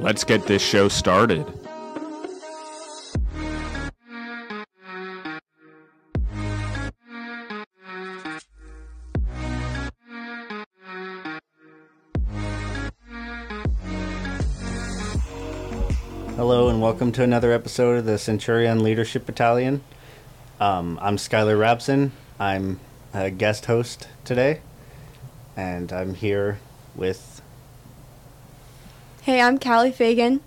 Let's get this show started. Hello and welcome to another episode of the Centurion Leadership Battalion. Um, I'm Skylar Rabson. I'm a guest host today, and I'm here with. Hey, I'm Callie Fagan.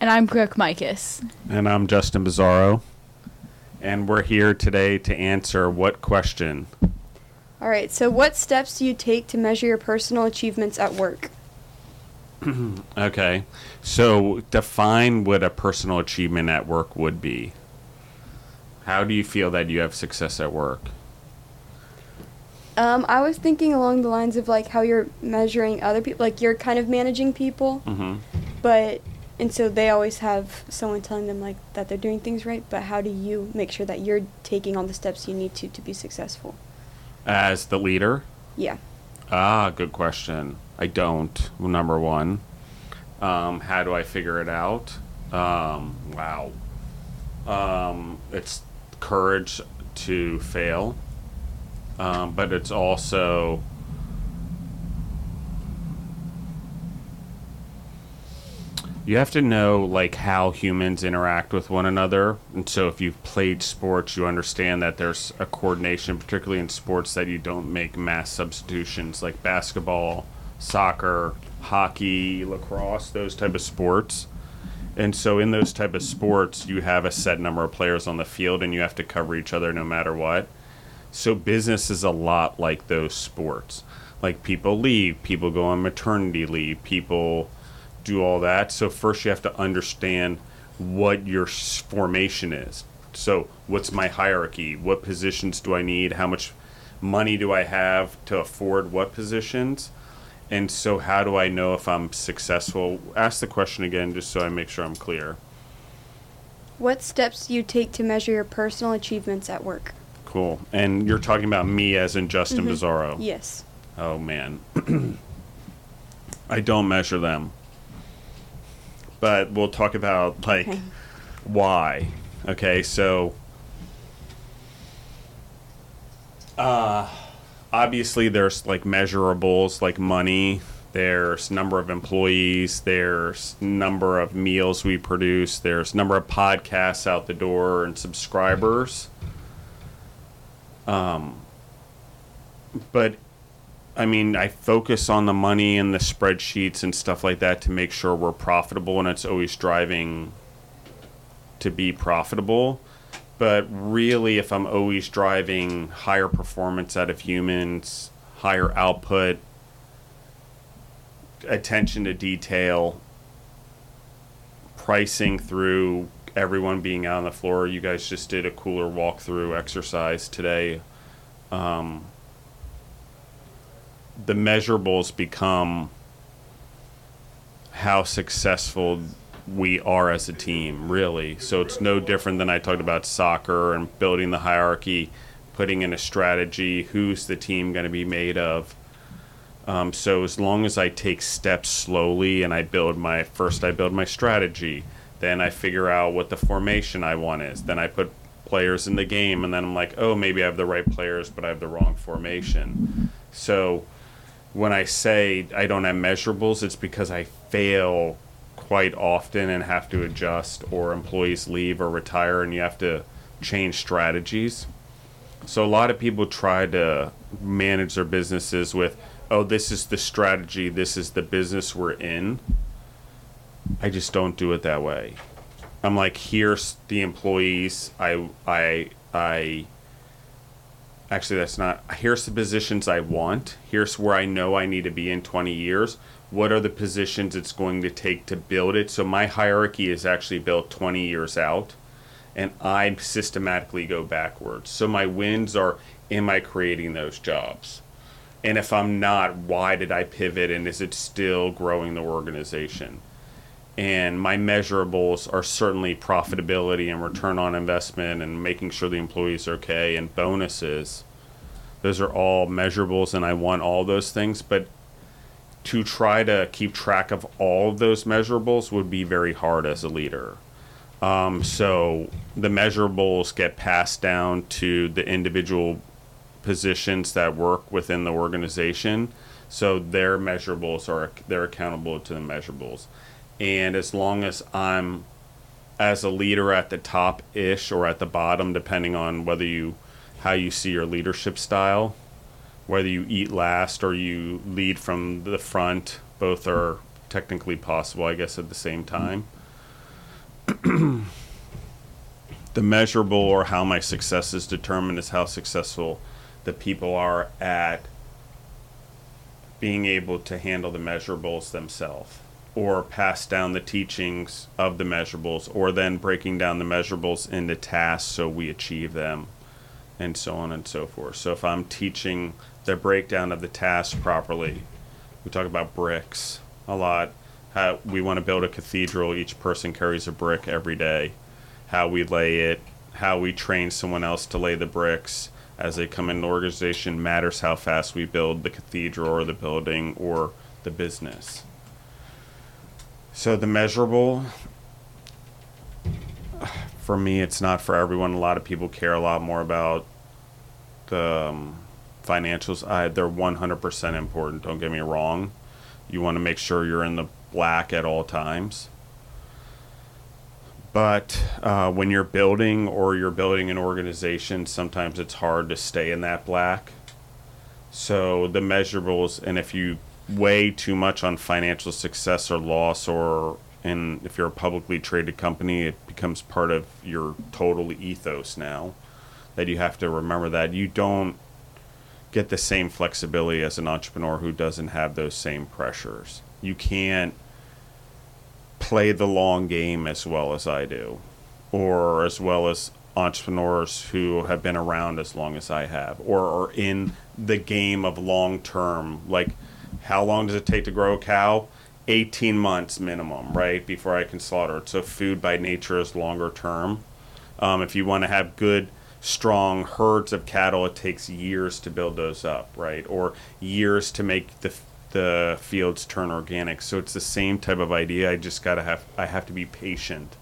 And I'm Brooke Micus. And I'm Justin Bizarro. And we're here today to answer what question? All right, so what steps do you take to measure your personal achievements at work? Okay. So define what a personal achievement at work would be. How do you feel that you have success at work? Um, I was thinking along the lines of like how you're measuring other people, like you're kind of managing people, Mm-hmm. but and so they always have someone telling them like that they're doing things right. But how do you make sure that you're taking all the steps you need to to be successful? As the leader? Yeah. Ah, good question. I don't. Number one. Um, how do I figure it out? Um, wow. Um, it's courage to fail, um, but it's also you have to know like how humans interact with one another. And so if you've played sports you understand that there's a coordination particularly in sports that you don't make mass substitutions like basketball soccer hockey lacrosse those type of sports. And so in those type of sports you have a set number of players on the field and you have to cover each other no matter what so business is a lot like those sports like people leave people go on maternity leave people do all that. So first you have to understand what your formation is. So what's my hierarchy? What positions do I need? How much money do I have to afford what positions? And so how do I know if I'm successful? Ask the question again just so I make sure I'm clear. What steps do you take to measure your personal achievements at work? Cool. And you're talking about me as in Justin Bizarro. Yes. Oh man. I don't measure them. But we'll talk about like Okay. why. Okay, so uh obviously there's like measurables like money, there's number of employees, there's number of meals we produce, there's number of podcasts out the door and subscribers. Um but I mean, I focus on the money and the spreadsheets and stuff like that to make sure we're profitable, and it's always driving to be profitable. But really, if I'm always driving higher performance out of humans, higher output, attention to detail, pricing through everyone being out on the floor, you guys just did a cooler walkthrough exercise today. Um, the measurables become how successful we are as a team, really. So it's no different than I talked about soccer and building the hierarchy, putting in a strategy, who's the team going to be made of. Um, so as long as I take steps slowly and I build my first, I build my strategy, then I figure out what the formation I want is, then I put players in the game, and then I'm like, oh, maybe I have the right players, but I have the wrong formation. So when I say I don't have measurables, it's because I fail quite often and have to adjust, or employees leave or retire, and you have to change strategies. So a lot of people try to manage their businesses with, oh, this is the strategy, this is the business we're in. I just don't do it that way. I'm like, here's the employees. I I I actually that's not here's the positions i want. Here's where i know i need to be in 20 years. What are the positions it's going to take to build it? So my hierarchy is actually built 20 years out and i systematically go backwards. So my wins are am i creating those jobs? And if i'm not why did i pivot and is it still growing the organization and my measurables are certainly profitability and return on investment and making sure the employees are okay and bonuses. Those are all measurables and i want all those things but to try to keep track of all of those measurables would be very hard as a leader. Um, so the measurables get passed down to the individual positions that work within the organization. So their measurables are they're accountable to the measurables and as long as I'm as a leader at the top ish or at the bottom, depending on whether you how you see your leadership style, whether you eat last or you lead from the front, both are technically possible, I guess, at the same time. the measurable or how my success is determined is how successful the people are at being able to handle the measurables themselves or pass down the teachings of the measurables, or then breaking down the measurables into tasks so we achieve them, and so on and so forth. So if I'm teaching the breakdown of the task properly, we talk about bricks a lot. How we want to build a cathedral, each person carries a brick every day. How we lay it, how we train someone else to lay the bricks as they come in the organization matters how fast we build the cathedral or the building or the business. So the measurable, for me, it's not for everyone. A lot of people care a lot more about the um, financials. I, they're 100% important. Don't get me wrong. You want to make sure you're in the black at all times. But uh, when you're building or you're building an organization, sometimes it's hard to stay in that black. So the measurables, and if you weigh too much on financial success or loss or and if you're a publicly traded company it becomes part of your total ethos now that you have to remember that. You don't get the same flexibility as an entrepreneur who doesn't have those same pressures. You can't play the long game as well as I do or as well as entrepreneurs who have been around as long as I have or are in the game of long term. Like how long does it take to grow a cow? 18 months minimum, right, before I can slaughter it. So food by nature is longer term. Um, if you want to have good, strong herds of cattle, it takes years to build those up, right, or years to make the the fields turn organic. So it's the same type of idea. I just gotta have I have to be patient,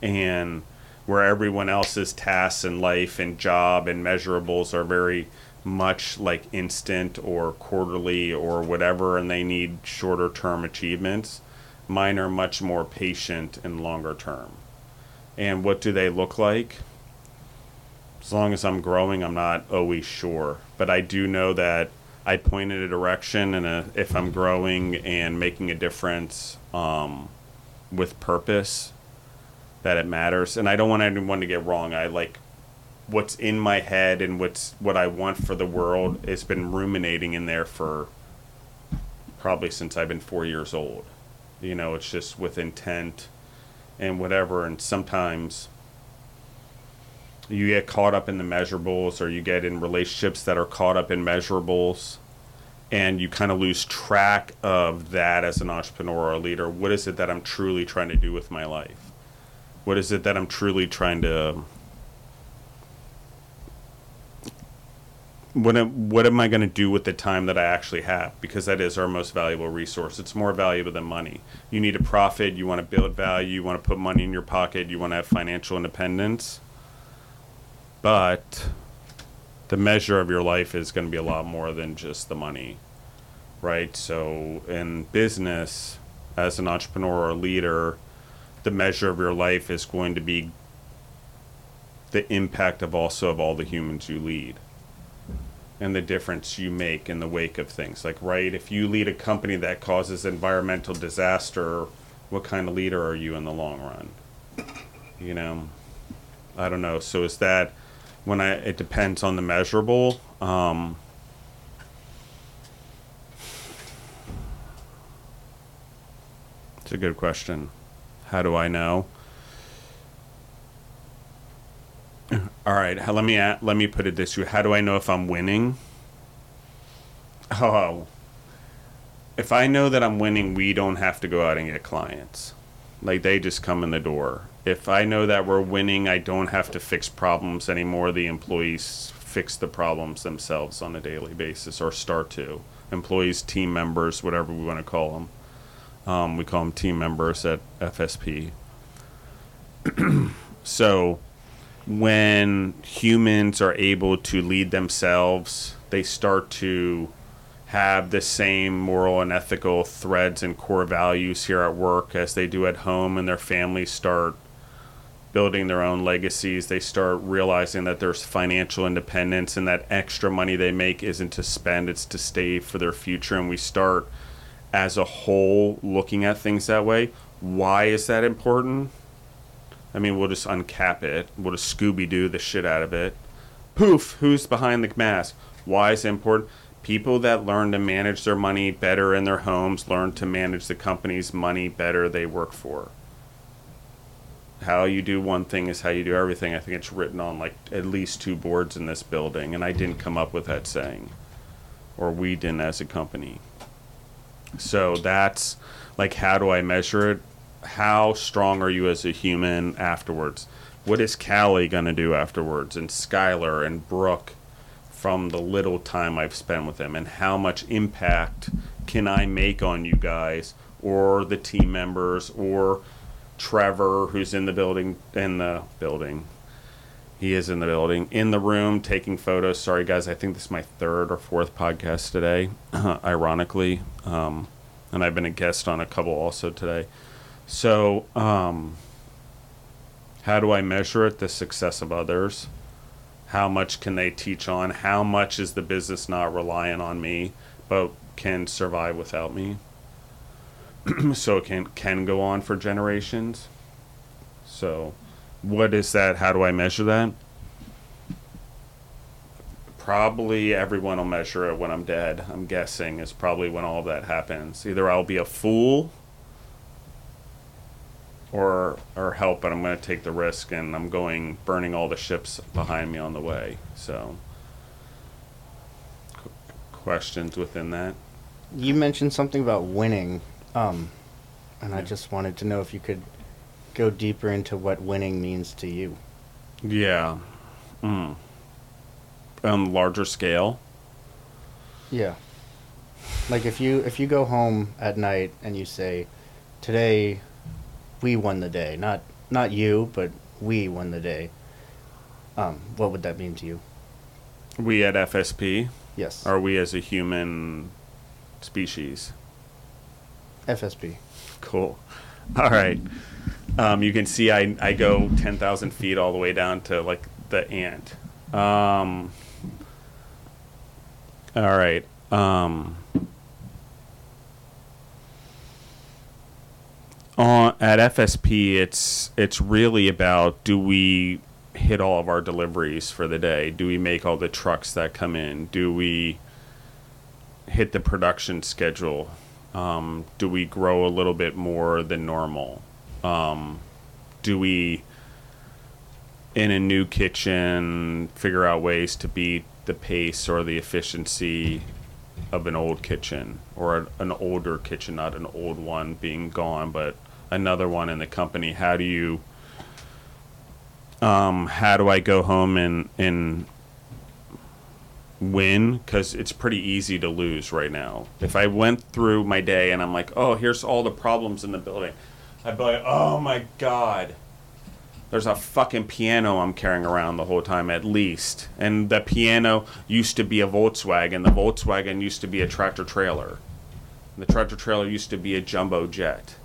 and where everyone else's tasks and life and job and measurables are very much like instant or quarterly or whatever, and they need shorter term achievements. Mine are much more patient and longer term. And what do they look like? As long as I'm growing, I'm not always sure. But I do know that I point in a direction, and a, if I'm growing and making a difference um, with purpose, that it matters. And I don't want anyone to get wrong. I like what's in my head and what's what I want for the world has been ruminating in there for probably since I've been four years old. You know, it's just with intent and whatever. And sometimes you get caught up in the measurables or you get in relationships that are caught up in measurables and you kind of lose track of that as an entrepreneur or a leader. What is it that I'm truly trying to do with my life? What is it that I'm truly trying to what am, what am I going to do with the time that I actually have? Because that is our most valuable resource. It's more valuable than money. You need a profit. You want to build value. You want to put money in your pocket. You want to have financial independence. But the measure of your life is going to be a lot more than just the money, right? So in business, as an entrepreneur or leader, the measure of your life is going to be the impact of also of all the humans you lead and the difference you make in the wake of things. Like, right, if you lead a company that causes environmental disaster, what kind of leader are you in the long run? You know, I don't know. So is that when I? It depends on the measurable. Um, it's a good question. How do I know? All right, let me let me put it this way: How do I know if I'm winning? Oh, if I know that I'm winning, we don't have to go out and get clients. Like they just come in the door. If I know that we're winning, I don't have to fix problems anymore. The employees fix the problems themselves on a daily basis or start to. Employees, team members, whatever we want to call them. Um, we call them team members at FSP. so when humans are able to lead themselves, they start to have the same moral and ethical threads and core values here at work as they do at home, and their families start building their own legacies. They start realizing that there's financial independence and that extra money they make isn't to spend, it's to save for their future. And we start as a whole looking at things that way. Why is that important? I mean, we'll just uncap it. We'll just Scooby Doo the shit out of it. Poof, who's behind the mask? Why is it important? People that learn to manage their money better in their homes learn to manage the company's money better they work for. How you do one thing is how you do everything. I think it's written on like at least two boards in this building, and I didn't come up with that saying, or we didn't as a company. So that's like, how do I measure it? How strong are you as a human afterwards? What is Callie going to do afterwards? And Skylar and Brooke from the little time I've spent with them? And how much impact can I make on you guys or the team members or Trevor, who's in the building, in the building? He is in the building, in the room, taking photos. Sorry, guys, I think this is my third or fourth podcast today, ironically. Um, and I've been a guest on a couple also today. So, um, how do I measure it? The success of others. How much can they teach on? How much is the business not relying on me, but can survive without me? so it can can go on for generations. So, what is that? How do I measure that? Probably everyone will measure it when I'm dead. I'm guessing is probably when all of that happens. Either I'll be a fool or or help, but I'm going to take the risk, and I'm going burning all the ships behind me on the way. So, qu- questions within that? You mentioned something about winning, um, and I just wanted to know if you could go deeper into what winning means to you. Yeah. Mm. On larger scale. Yeah. Like if you if you go home at night and you say, "Today, we won the day." Not not you, but we won the day. Um, what would that mean to you? We at FSP, Yes. are we as a human species? FSP. Cool. All right. Um, you can see I, I go 10,000 feet all the way down to like the ant. Um, all right. Um, on, at FSP, it's it's really about do we hit all of our deliveries for the day? Do we make all the trucks that come in? Do we hit the production schedule? Um, do we grow a little bit more than normal? Um, do we, in a new kitchen, figure out ways to beat the pace or the efficiency of an old kitchen or an, older kitchen, not an old one being gone, but another one in the company? How do you, um, how do I go home and, and win because it's pretty easy to lose right now. If I went through my day and I'm like, oh, here's all the problems in the building, I'd be like, oh my god, there's a fucking piano I'm carrying around the whole time at least, and the piano used to be a Volkswagen. The Volkswagen used to be a tractor trailer. The tractor trailer used to be a jumbo jet.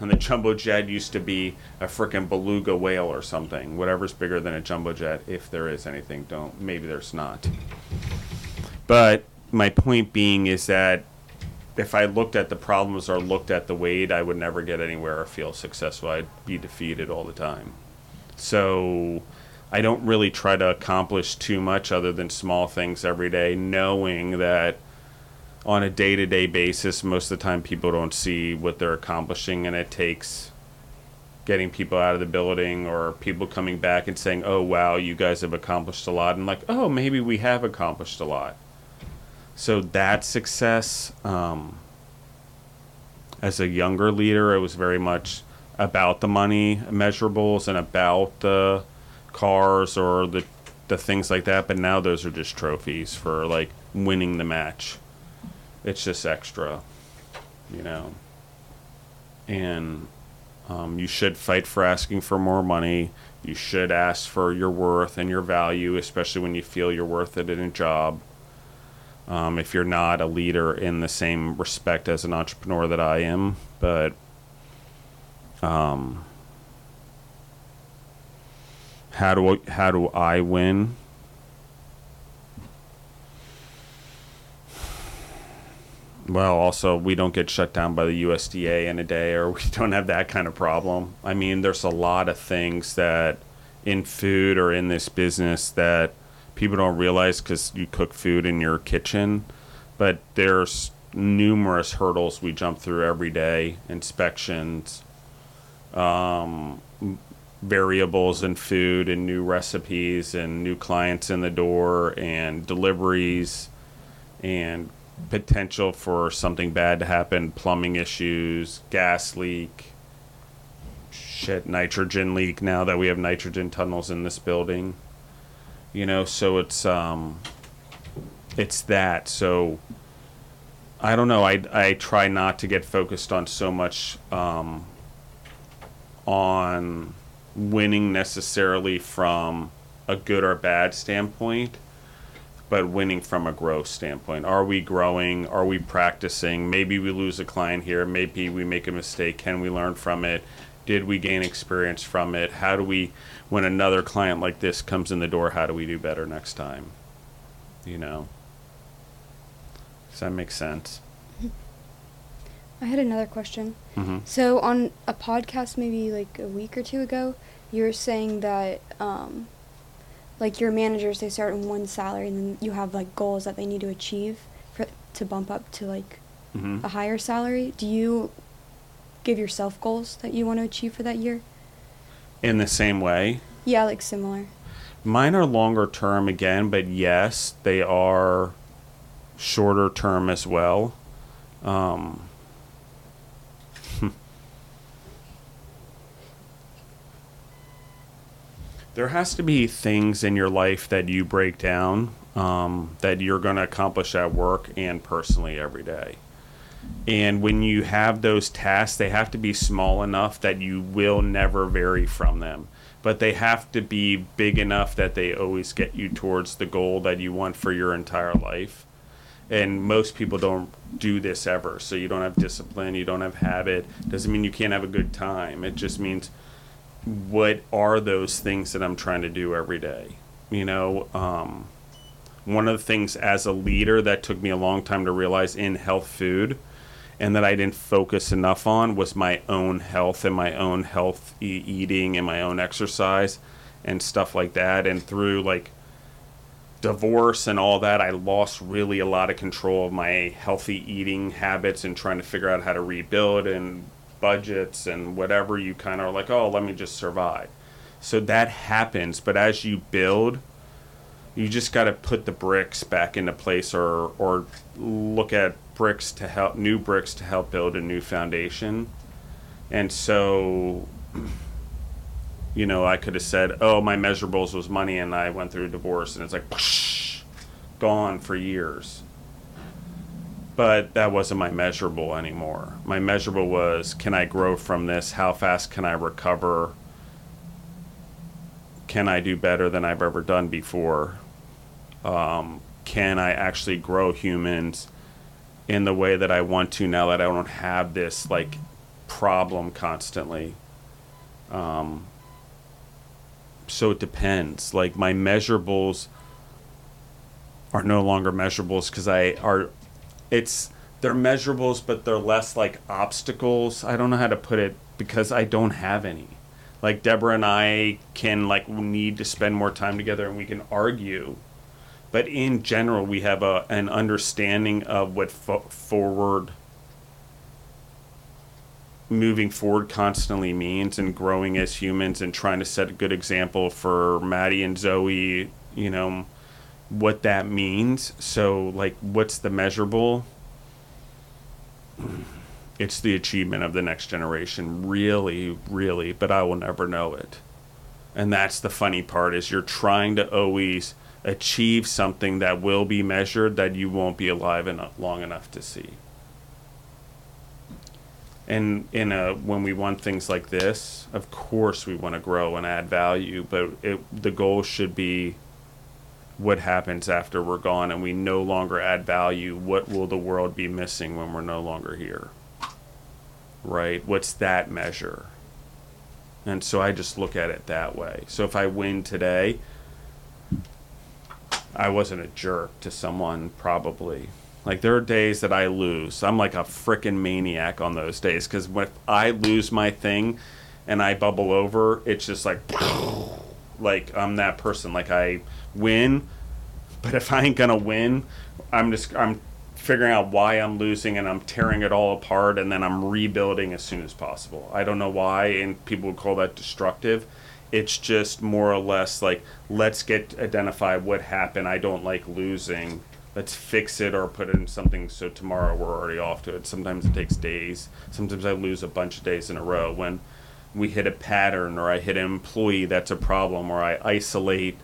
And the jumbo jet used to be a freaking beluga whale or something. Whatever's bigger than a jumbo jet, if there is anything. Don't maybe there's not. But my point being is that if I looked at the problems or looked at the weight, I would never get anywhere or feel successful. I'd be defeated all the time. So I don't really try to accomplish too much other than small things every day, knowing that on a day to day basis, most of the time people don't see what they're accomplishing, and it takes getting people out of the building or people coming back and saying, "Oh wow, you guys have accomplished a lot," and like, "Oh, maybe we have accomplished a lot." So that success, um, as a younger leader, it was very much about the money measurables and about the cars or the the things like that. But now those are just trophies for like winning the match. It's just extra, you know. And um, you should fight for asking for more money. You should ask for your worth and your value, especially when you feel you're worth it in a job. Um, if you're not a leader in the same respect as an entrepreneur that I am, but um, how do how do I win? Well, also we don't get shut down by the USDA in a day, or we don't have that kind of problem. I mean, there's a lot of things that in food or in this business that people don't realize because you cook food in your kitchen, but there's numerous hurdles we jump through every day inspections, um, variables in food, and new recipes, and new clients in the door, and deliveries, and potential for something bad to happen plumbing issues, gas leak. Shit, nitrogen leak now that we have nitrogen tunnels in this building. You know so it's um it's that. So i don't know. I i try not to get focused on so much um on winning necessarily from a good or bad standpoint but winning from a growth standpoint. Are we growing? Are we practicing? Maybe we lose a client here. Maybe we make a mistake. Can we learn from it? Did we gain experience from it? How do we when another client like this comes in the door how do we do better next time? You know? Does that make sense? I had another question. mm-hmm. So on a podcast maybe like a week or two ago, you were saying that um, like your managers they start in one salary and then you have like goals that they need to achieve for to bump up to like Mm-hmm. a higher salary. Do you give yourself goals that you want to achieve for that year? in the same way Yeah, like similar. mine are longer term again but yes they are shorter term as well um, there has to be things in your life that you break down um, that you're going to accomplish at work and personally every day. And when you have those tasks, they have to be small enough that you will never vary from them. But they have to be big enough that they always get you towards the goal that you want for your entire life. And most people don't do this ever. So you don't have discipline, you don't have habit. Doesn't mean you can't have a good time. It just means what are those things that I'm trying to do every day? You know, um, one of the things as a leader that took me a long time to realize in health food and that I didn't focus enough on was my own health and my own health e- eating and my own exercise and stuff like that. And through like divorce and all that, I lost really a lot of control of my healthy eating habits and trying to figure out how to rebuild and budgets and whatever you kind of are like, oh, let me just survive. So that happens, but as you build, you just got to put the bricks back into place or or look at bricks to help new bricks to help build a new foundation. And so you know, I could have said, "Oh, my measurables was money," and I went through a divorce, and it's like, gone for years. But that wasn't my measurable anymore. My measurable was, can I grow from this? How fast can I recover? Can I do better than I've ever done before? Um, can I actually grow humans in the way that I want to now that I don't have this like problem constantly? Um, so it depends. Like my measurables are no longer measurables because I are it's they're measurables but they're less like obstacles. I don't know how to put it because I don't have any. Like Deborah and I can like need to spend more time together and we can argue. But in general, we have a an understanding of what fo- forward moving forward constantly means and growing as humans and trying to set a good example for Maddie and Zoe, you know, what that means. So, like, what's the measurable? It's the achievement of the next generation, really, really, but I will never know it. And that's the funny part is you're trying to always achieve something that will be measured that you won't be alive enough, long enough to see and in a uh, when we want things like this of course we want to grow and add value but it, the goal should be what happens after we're gone and we no longer add value what will the world be missing when we're no longer here? Right? What's that measure? And so i just look at it that way. So if i win today i wasn't a jerk to someone probably. Like there are days that I lose. I'm like a freaking maniac on those days because if I lose my thing and I bubble over, it's just like like I'm that person. Like I win, but if I ain't gonna win, I'm just I'm figuring out why I'm losing and I'm tearing it all apart and then I'm rebuilding as soon as possible. I don't know why, and people would call that destructive. It's just more or less like let's get identify what happened. I don't like losing let's fix it or put it in something so tomorrow we're already off to it. Sometimes it takes days. Sometimes I lose a bunch of days in a row when we hit a pattern or I hit an employee that's a problem or I isolate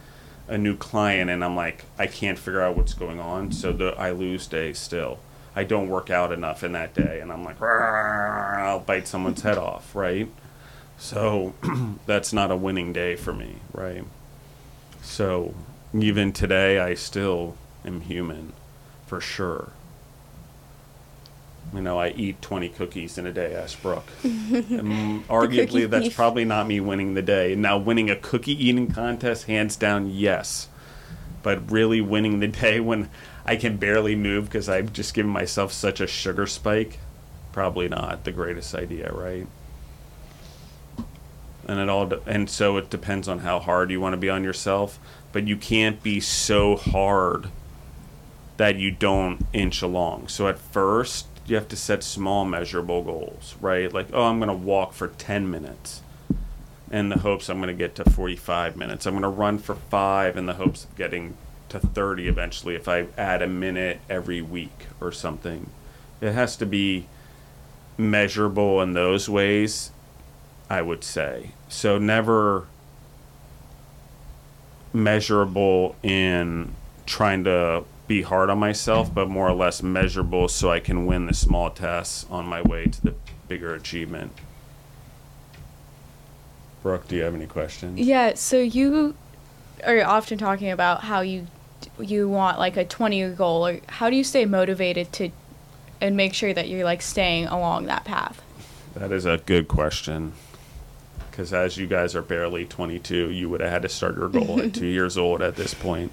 a new client and I'm like I can't figure out what's going on. So the I lose days still. I don't work out enough in that day and I'm like I'll bite someone's head off, right? So that's not a winning day for me, right? So even today I still am human, for sure. You know, I eat 20 cookies in a day, ask Brooke. and arguably, that's thief. probably not me winning the day. Now, winning a cookie eating contest, hands down, yes. But really winning the day when I can barely move because I've just given myself such a sugar spike, probably not the greatest idea, right? and it all de- and so it depends on how hard you want to be on yourself but you can't be so hard that you don't inch along so at first you have to set small measurable goals right? Like oh i'm going to walk for 10 minutes in the hopes i'm going to get to 45 minutes. I'm going to run for 5 in the hopes of getting to 30 eventually if i add a minute every week or something. It has to be measurable in those ways I would say. So never measurable in trying to be hard on myself, but more or less measurable so I can win the small tests on my way to the bigger achievement. Brooke, do you have any questions? Yeah, so you are often talking about how you you want like a 20 year goal or how do you stay motivated to and make sure that you're like staying along that path? That is a good question. Because as you guys are barely 22, you would have had to start your goal at two years old at this point.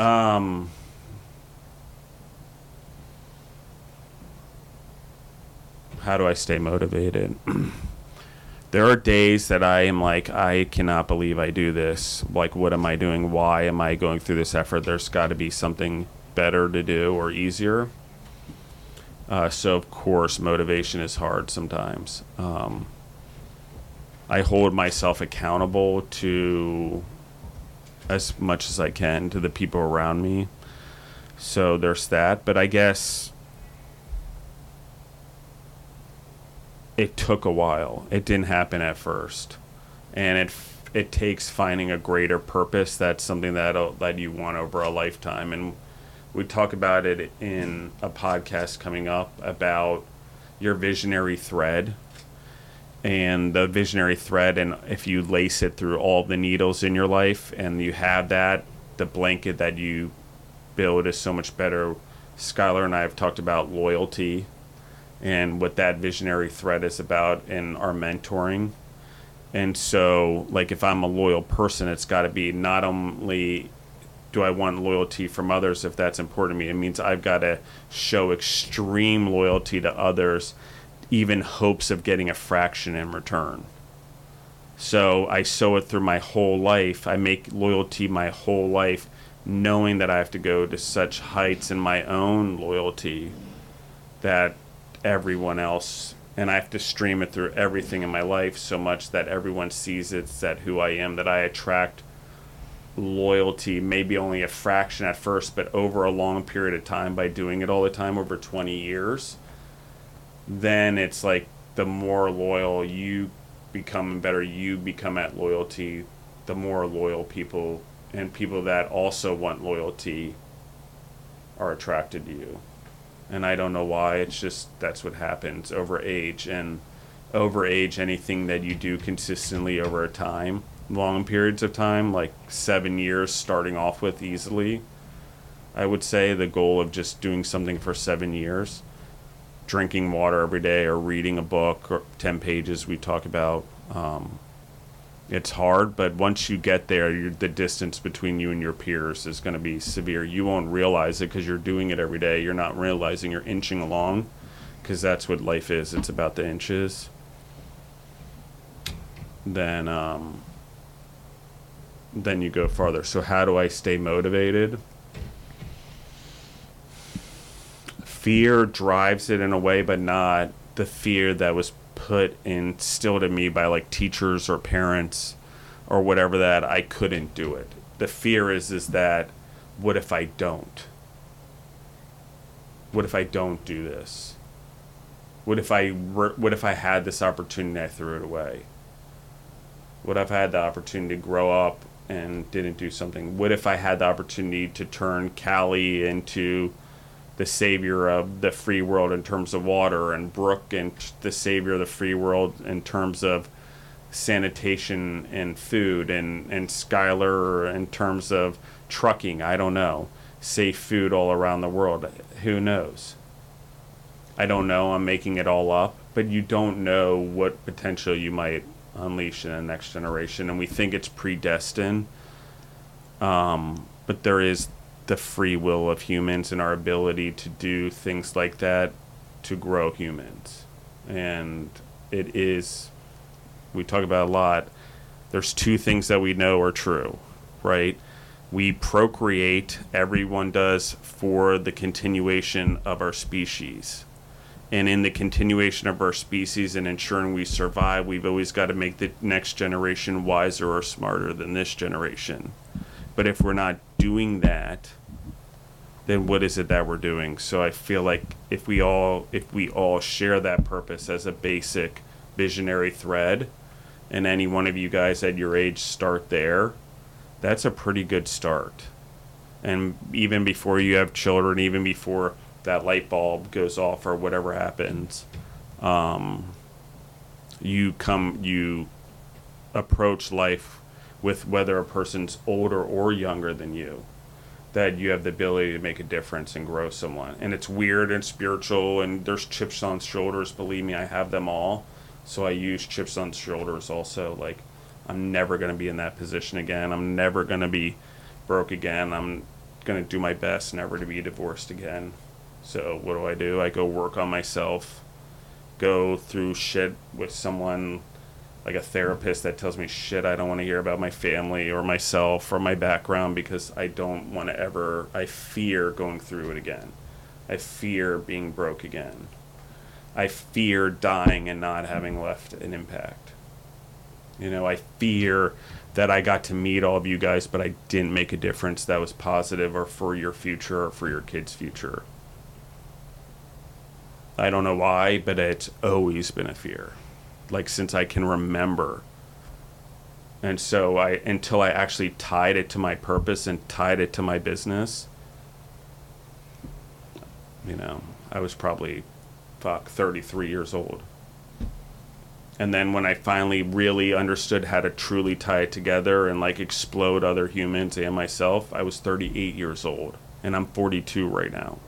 Um, how do I stay motivated? there are days that I am like, I cannot believe I do this. Like, what am I doing? Why am I going through this effort? There's got to be something better to do or easier. Uh, so, of course, motivation is hard sometimes. Um, I hold myself accountable to as much as I can to the people around me. So there's that. But I guess it took a while. It didn't happen at first, and it it takes finding a greater purpose. That's something that uh, that you want over a lifetime, and we talk about it in a podcast coming up about your visionary thread. And the visionary thread and if you lace it through all the needles in your life and you have that the blanket that you build is so much better. Skylar and i have talked about loyalty and what that visionary thread is about in our mentoring and so like if i'm a loyal person it's got to be not only do i want loyalty from others if that's important to me it means i've got to show extreme loyalty to others even hopes of getting a fraction in return. So I sow it through my whole life. I make loyalty my whole life, knowing that I have to go to such heights in my own loyalty that everyone else, and I have to stream it through everything in my life so much that everyone sees it's that who I am, that I attract loyalty, maybe only a fraction at first, but over a long period of time by doing it all the time over 20 years, then it's like the more loyal you become and better you become at loyalty, the more loyal people and people that also want loyalty are attracted to you. And I don't know why, it's just that's what happens over age and over age anything that you do consistently over a time long periods of time, like seven years starting off with easily. I would say the goal of just doing something for seven years, drinking water every day or reading a book or 10 pages we talk about. Um, it's hard, but once you get there, the distance between you and your peers is going to be severe. You won't realize it because you're doing it every day. You're not realizing you're inching along because that's what life is. It's about the inches. Then, um, then you go farther. So how do I stay motivated? Fear drives it in a way, but not the fear that was put instilled in me by like teachers or parents or whatever that I couldn't do it. The fear is is that what if I don't? What if I don't do this? What if I what if I had this opportunity I threw it away? What if I had the opportunity to grow up and didn't do something? What if I had the opportunity to turn Callie into the savior of the free world in terms of water, and Brooke and the savior of the free world in terms of sanitation and food, and and Skylar in terms of trucking? I don't know. Safe food all around the world. Who knows? I don't know. I'm making it all up, but you don't know what potential you might unleash in the next generation, and we think it's predestined. Um, but there is the free will of humans and our ability to do things like that to grow humans, and it is. We talk about a lot. There's two things that we know are true, right? We procreate, everyone does, for the continuation of our species and in the continuation of our species and ensuring we survive, we've always got to make the next generation wiser or smarter than this generation. But if we're not doing that, then what is it that we're doing? So I feel like if we all if we all share that purpose as a basic visionary thread, and any one of you guys at your age start there, that's a pretty good start. And even before you have children, even before that light bulb goes off or whatever happens, um, you come you approach life with whether a person's older or younger than you that you have the ability to make a difference and grow someone. And it's weird and spiritual and there's chips on shoulders believe me i have them all. So i use chips on shoulders also like i'm never going to be in that position again. I'm never going to be broke again. I'm going to do my best never to be divorced again. So what do I do? I go work on myself, go through shit with someone like a therapist that tells me shit I don't want to hear about my family or myself or my background because I don't want to ever I fear going through it again. I fear being broke again. I fear dying and not having left an impact. You know, I fear that I got to meet all of you guys, but I didn't make a difference that was positive or for your future or for your kids' future. I don't know why, but it's always been a fear, like since I can remember. And so I, until I actually tied it to my purpose and tied it to my business, you know, I was probably, fuck, 33 years old. And then when I finally really understood how to truly tie it together and like explode other humans and myself, I was 38 years old. And I'm 42 right now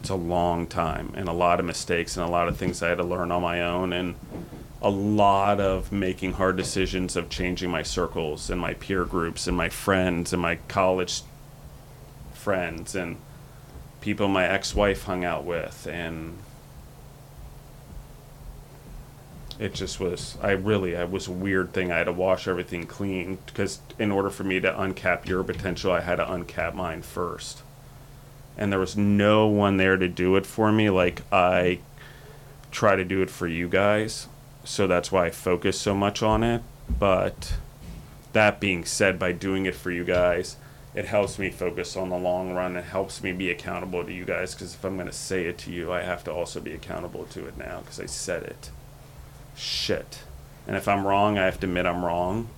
it's a long time and a lot of mistakes and a lot of things I had to learn on my own and a lot of making hard decisions of changing my circles and my peer groups and my friends and my college friends and people my ex-wife hung out with and It just was. I really. I was a weird thing. I had to wash everything clean because in order for me to uncap your potential, I had to uncap mine first. And there was no one there to do it for me. Like I try to do it for you guys, so that's why I focus so much on it. But that being said, by doing it for you guys, it helps me focus on the long run. It helps me be accountable to you guys because if I'm going to say it to you, I have to also be accountable to it now because I said it. Shit. And if I'm wrong, I have to admit I'm wrong.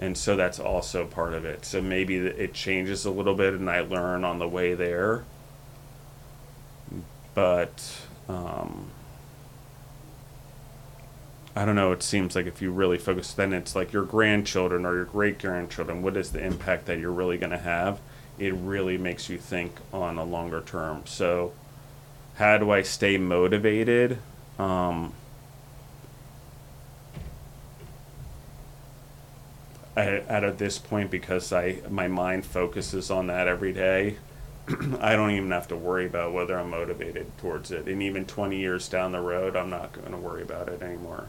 And so that's also part of it. So maybe it changes a little bit and I learn on the way there. But um, I don't know. It seems like if you really focus, then it's like your grandchildren or your great grandchildren. What is the impact that you're really going to have? It really makes you think on a longer term. So, how do I stay motivated? Um, at, at this point, because I my mind focuses on that every day, I don't even have to worry about whether I'm motivated towards it. And even 20 years down the road, I'm not going to worry about it anymore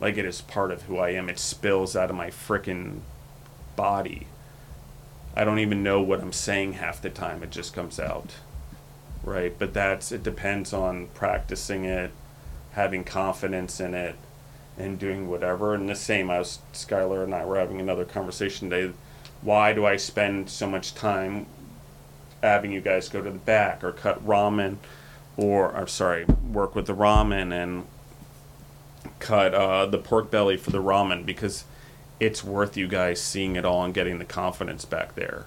like it is part of who I am. It spills out of my frickin' body. I don't even know what I'm saying half the time. It just comes out. Right? But that's it depends on practicing it, having confidence in it, and doing whatever. And the same I was Skylar and I were having another conversation today. Why do I spend so much time having you guys go to the back or cut ramen or or sorry, work with the ramen and cut uh, the pork belly for the ramen because it's worth you guys seeing it all and getting the confidence back there.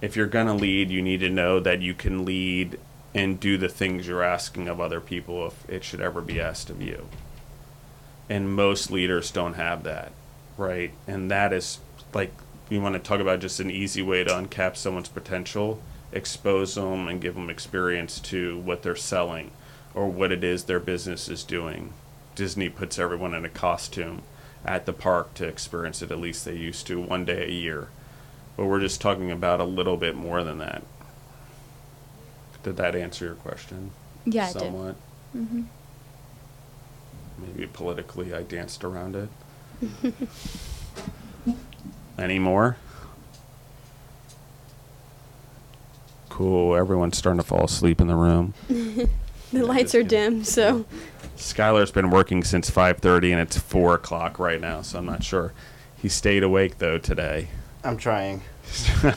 If you're gonna lead, you need to know that you can lead and do the things you're asking of other people if it should ever be asked of you. And most leaders don't have that, right? And that is like we want to talk about just an easy way to uncap someone's potential, expose them and give them experience to what they're selling or what it is their business is doing Disney puts everyone in a costume at the park to experience it. At least they used to one day a year. But we're just talking about a little bit more than that. Did that answer your question? Yeah, it did. somewhat. Mm-hmm. Maybe politically, I danced around it. Any more? Cool. Everyone's starting to fall asleep in the room. The lights are dim, so Skylar's been working since 5:30, and it's four o'clock right now, so I'm not sure. He stayed awake though today. I'm trying. a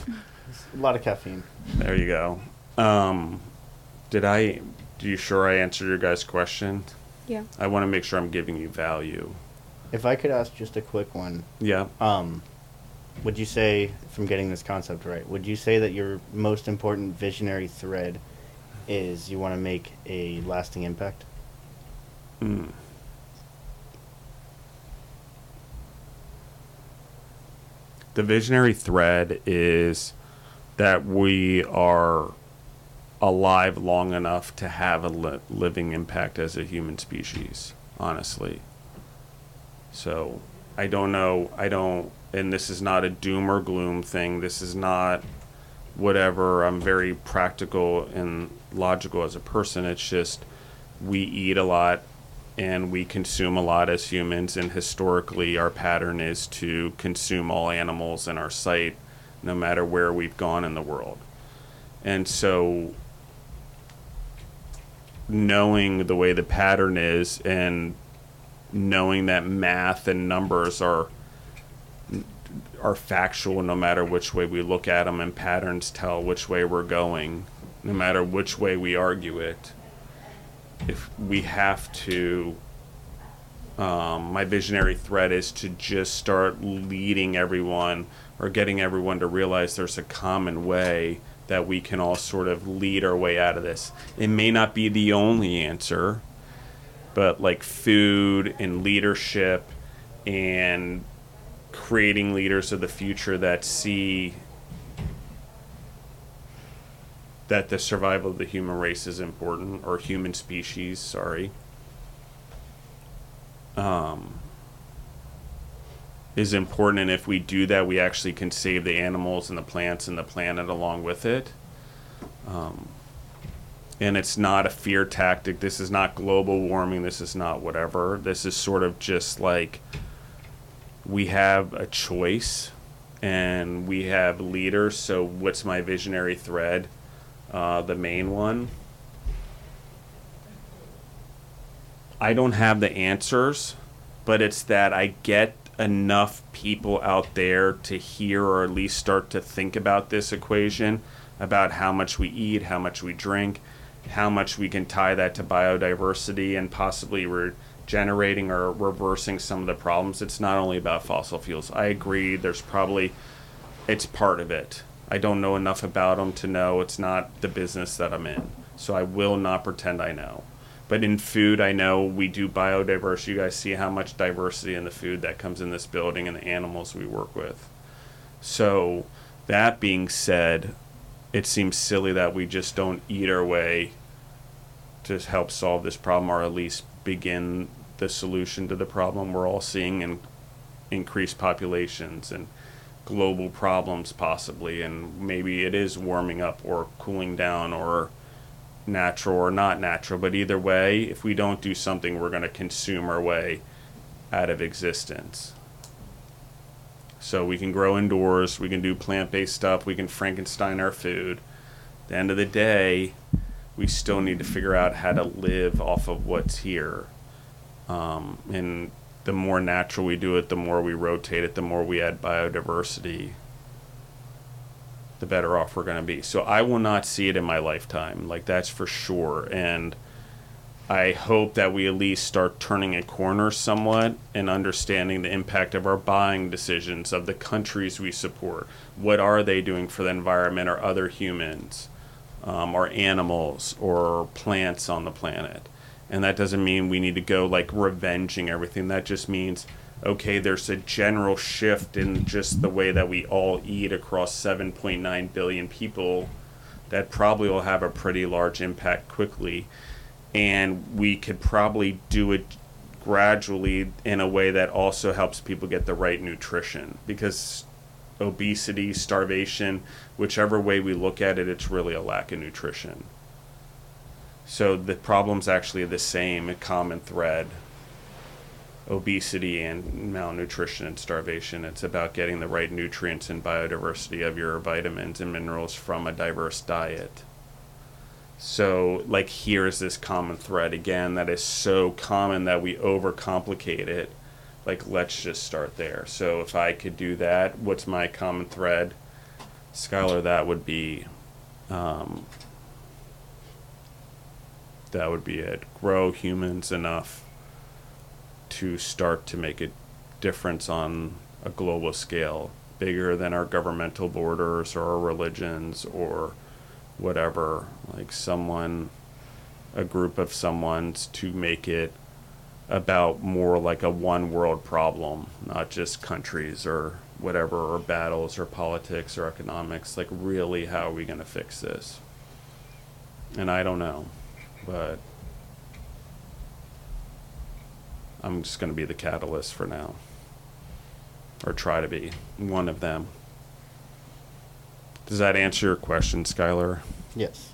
lot of caffeine. There you go. Um, did I? Do you sure I answered your guys' question? Yeah. I want to make sure I'm giving you value. If I could ask just a quick one, Yeah. um, would you say, if I'm getting this concept right, would you say that your most important visionary thread is you want to make a lasting impact? Mm. The visionary thread is that we are alive long enough to have a li- living impact as a human species, honestly. So, I don't know. I don't, and this is not a doom or gloom thing. This is not whatever. I'm very practical and logical as a person. It's just we eat a lot and we consume a lot as humans, and historically, our pattern is to consume all animals in our sight, no matter where we've gone in the world. And so, knowing the way the pattern is and knowing that math and numbers are are factual no matter which way we look at them and patterns tell which way we're going no matter which way we argue it. If we have to um, my visionary thread is to just start leading everyone or getting everyone to realize there's a common way that we can all sort of lead our way out of this. It may not be the only answer but like food and leadership and creating leaders of the future that see that the survival of the human race is important or human species sorry. Um, is important and if we do that we actually can save the animals and the plants and the planet along with it um, and it's not a fear tactic. This is not global warming. This is not whatever. This is sort of just like we have a choice and we have leaders. So, what's my visionary thread? Uh, the main one. I don't have the answers, but it's that I get enough people out there to hear or at least start to think about this equation about how much we eat, how much we drink, how much we can tie that to biodiversity and possibly regenerating or reversing some of the problems. It's not only about fossil fuels. I agree, there's probably, it's part of it. I don't know enough about them to know it's not the business that I'm in. So I will not pretend I know. But in food, I know we do biodiversity. You guys see how much diversity in the food that comes in this building and the animals we work with. So, that being said, it seems silly that we just don't eat our way to help solve this problem or at least begin the solution to the problem we're all seeing in increased populations and global problems possibly and maybe it is warming up or cooling down or natural or not natural, but either way, if we don't do something, we're going to consume our way out of existence. So we can grow indoors, we can do plant based stuff, we can Frankenstein our food. At the end of the day, we still need to figure out how to live off of what's here. Um, and the more natural we do it, the more we rotate it, the more we add biodiversity the better off we're going to be. So I will not see it in my lifetime. Like that's for sure. And I hope that we at least start turning a corner somewhat and understanding the impact of our buying decisions of the countries we support. What are they doing for the environment or other humans um, or animals or plants on the planet? And that doesn't mean we need to go like revenging everything. That just means okay, there's a general shift in just the way that we all eat across 7.9 billion people that probably will have a pretty large impact quickly. And we could probably do it gradually in a way that also helps people get the right nutrition because obesity, starvation, whichever way we look at it, it's really a lack of nutrition. So the problem's actually the same, a common thread obesity and malnutrition and starvation. It's about getting the right nutrients and biodiversity of your vitamins and minerals from a diverse diet. So, like, here's this common thread again that is so common that we overcomplicate it. Like, let's just start there. So, if I could do that, what's my common thread? Skylar, that would be. Um, that would be it. Grow humans enough to start to make a difference on a global scale, bigger than our governmental borders or our religions or whatever. Like someone, a group of someone's to make it about more like a one world problem, not just countries or whatever, or battles or politics or economics. Like, really, how are we going to fix this? And I don't know, but I'm just going to be the catalyst for now. Or try to be one of them. Does that answer your question, Skylar? Yes.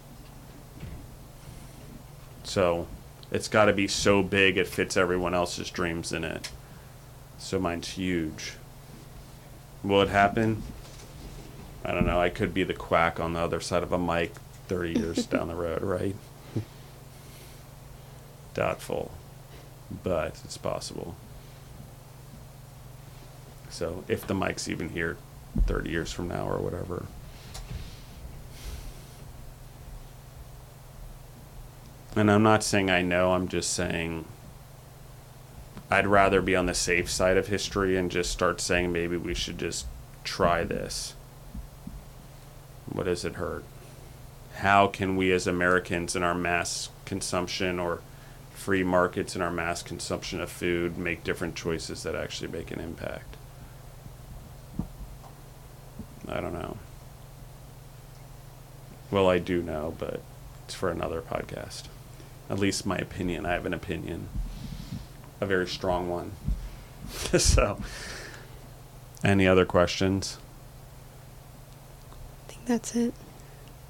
So it's got to be so big it fits everyone else's dreams in it. So mine's huge. Will it happen? I don't know. I could be the quack on the other side of a mic 30 years down the road, right? Doubtful but it's possible. So if the mic's even here 30 years from now or whatever. And I'm not saying I know, I'm just saying I'd rather be on the safe side of history and just start saying maybe we should just try this. What does it hurt? How can we as Americans in our mass consumption or free markets and our mass consumption of food make different choices that actually make an impact. I don't know. Well, I do know, but it's for another podcast. At least my opinion. I have an opinion, a very strong one. so, any other questions? I think that's it.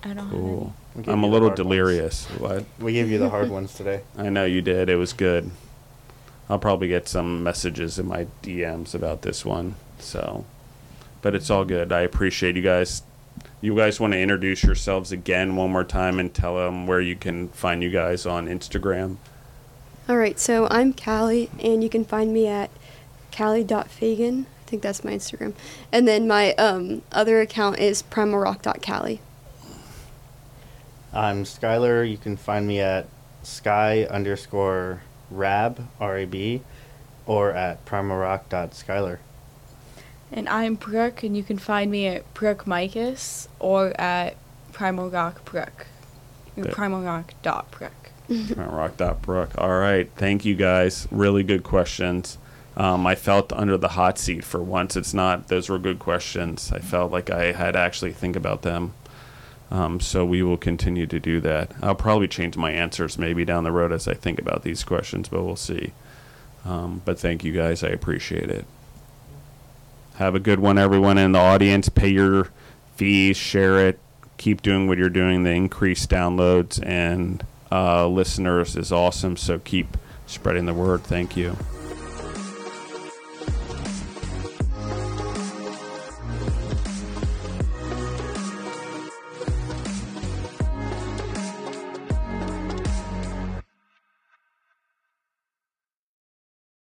I don't Cool. We gave I'm a you the little hard ones. delirious. What? We gave you the hard ones today. I know you did. It was good. I'll probably get some messages in my DMs about this one. So, but it's all good. I appreciate you guys. You guys want to introduce yourselves again one more time and tell them where you can find you guys on Instagram. All right, so I'm Callie, and you can find me at callie.fagan. I think that's my Instagram. And then my um, other account is primalrock.callie. I'm Skylar. You can find me at sky underscore rab, R A B, or at primalrock.skylar. And I'm Brooke, and you can find me at Brooke Micus or at Primal Rock Brooke. Or That- Primal Rock dot Brooke. Rock dot Brook. All right. Thank you guys. Really good questions. Um, I felt under the hot seat for once. It's not, those were good questions. I felt like I had to actually think about them. Um, so we will continue to do that. I'll probably change my answers maybe down the road as I think about these questions, but we'll see. Um, but thank you guys. I appreciate it. Have a good one, everyone in the audience. Pay your fees, share it, keep doing what you're doing. The increased downloads and uh, listeners is awesome. So keep spreading the word. Thank you.